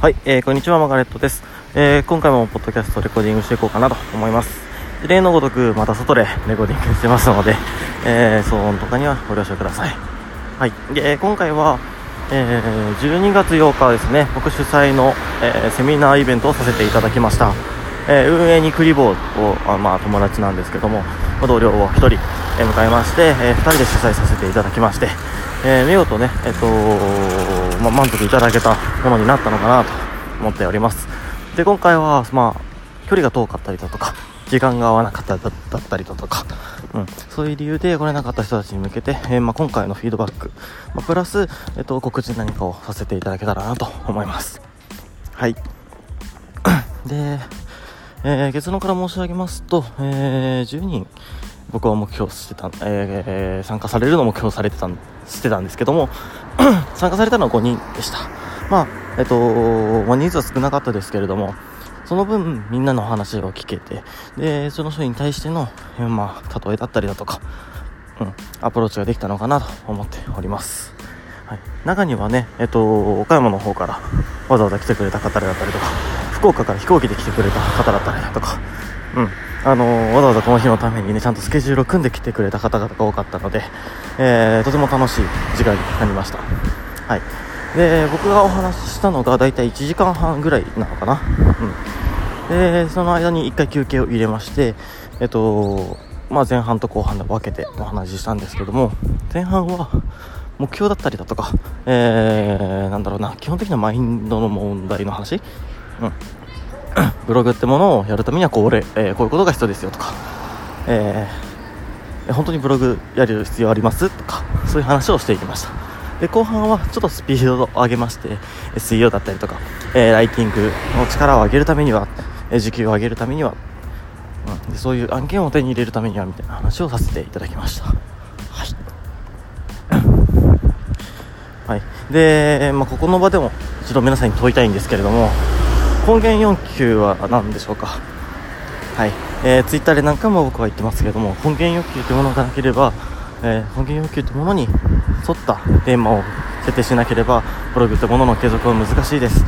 はい、えー、こんにちは、マガレットです。えー、今回もポッドキャストレコーディングしていこうかなと思います。例のごとく、また外でレコーディングしてますので、えー、騒音とかにはご了承ください。はい、で、今回は、えー、12月8日ですね、僕主催の、えーセミナーイベントをさせていただきました。えー運営にクリボーを、あまあ、友達なんですけども、同僚を1人、えー迎えまして、え2人で主催させていただきまして、えー見事ね、えっとまあ、満足いただけたものになったのかなと思っております。で、今回は、まあ、距離が遠かったりだとか、時間が合わなかっただったりだとか、うん、そういう理由で来れなかった人たちに向けて、えーまあ、今回のフィードバック、まあ、プラス、えっと、告知何かをさせていただけたらなと思います。はい。で、えー結論から申し上げますと、え10人僕は目標してた、えー参加されるのを目標されてたしてたんですけども 参加されたのは5人でした。まあえっと、ま、人数は少なかったですけれどもその分みんなの話を聞けてでその人に対しての、まあ、例えだったりだとか、うん、アプローチができたのかなと思っております。はい、中にはね、えっと、岡山の方からわざわざ来てくれた方だったりとか福岡から飛行機で来てくれた方だったりだとか、うん。あのわざわざこの日のためにねちゃんとスケジュールを組んできてくれた方々が多かったので、えーとても楽しい時間になりました、はい、で僕がお話ししたのが大体1時間半ぐらいなのかな、うん、でその間に1回休憩を入れましてえっとまあ、前半と後半で分けてお話ししたんですけども前半は目標だったりだとか、えー、なんだろうな基本的なマインドの問題の話、うん、ブログってものをやるためにはこれ、えーこういうことが必要ですよとか、えー本当にブログやる必要ありますとかそういう話をしていきました。で後半はちょっとスピードを上げまして SEO だったりとか、えーライティングの力を上げるためには、えー時給を上げるためには、うん、でそういう案件を手に入れるためにはみたいな話をさせていただきました。はい。はい、で、まあ、ここの場でも一度皆さんに問いたいんですけれども根源要求は何でしょうか？はい、えー、ツイッターで何回も僕は言ってますけども根源欲求というものがなければ、えー根源欲求というものに沿ったテーマを設定しなければブログというものの継続は難しいです、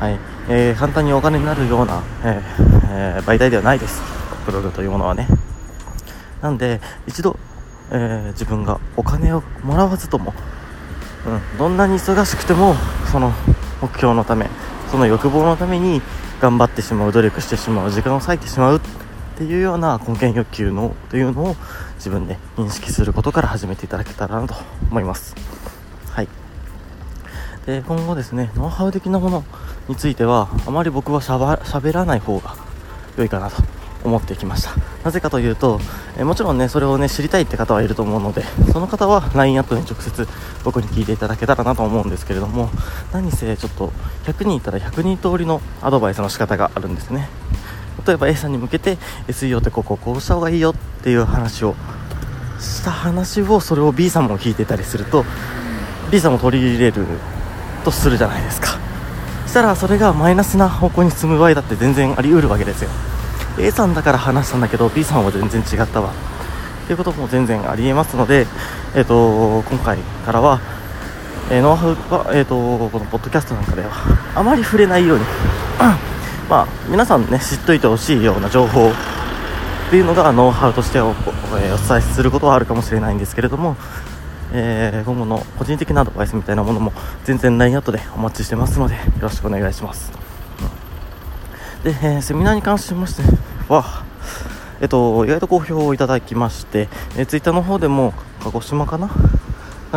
はい。えー簡単にお金になるような、えーえー媒体ではないです。ブログというものはね。なんで一度、えー自分がお金をもらわずともうん、どんなに忙しくてもその目標のためその欲望のために頑張ってしまう努力してしまう時間を割いてしまうっていうような根源欲求のというのを自分で認識することから始めていただけたらなと思います。はい。で今後ですねノウハウ的なものについてはあまり僕はしゃべらない方が良いかなと。思ってきました。なぜかというと、えもちろんねそれをね知りたいって方はいると思うのでその方は LINE アットに直接僕に聞いていただけたらなと思うんですけれども何せちょっと100人いたら100人通りのアドバイスの仕方があるんですね。例えば A さんに向けて SEO ってこここうした方がいいよっていう話をした話をそれを B さんも聞いてたりすると B さんも取り入れるとするじゃないですかしたらそれがマイナスな方向に進む場合だって全然あり得るわけですよ A さんだから話したんだけど B さんは全然違ったわ。っていうことも全然ありえますので、えー、と今回からは、えーノウハウは、えー、とこのポッドキャストなんかではあまり触れないように まあ皆さんね知っといてほしいような情報っていうのがノウハウとしてお,、えお伝えすることはあるかもしれないんですけれども、えー今後の個人的なアドバイスみたいなものも全然 LINE アットでお待ちしてますのでよろしくお願いします、で、えーセミナーに関しましてはえっと、意外と好評をいただきまして、えー、ツイッターの方でも鹿児島かな？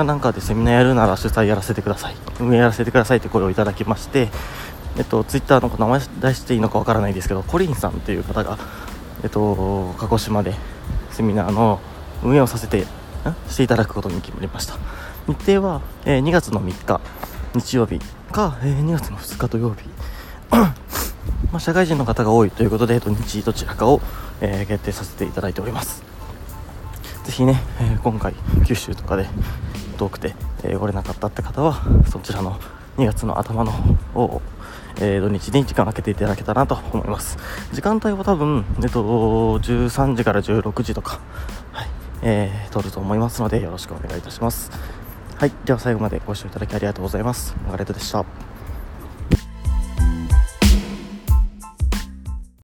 なんかでセミナーやるなら主催やらせてください。運営やらせてくださいって声をいただきまして、えっと、ツイッターの名前出していいのかわからないですけどコリンさんっていう方が、えっと、鹿児島でセミナーの運営をさせてしていただくことに決まりました。日程は、えー2月の3日日曜日か、えー2月の2日土曜日。まあ、社会人の方が多いということで土日どちらかを、えー決定させていただいております。ぜひね、えー今回九州とかで遠くて、えー来れなかったって方はそちらの2月の頭のを、えー土日に時間を空けていただけたらなと思います。時間帯は多分、えっと、13時から16時とか、はいえー、取ると思いますのでよろしくお願いいたします。はいでは最後までご視聴いただきありがとうございます。マガレットでした。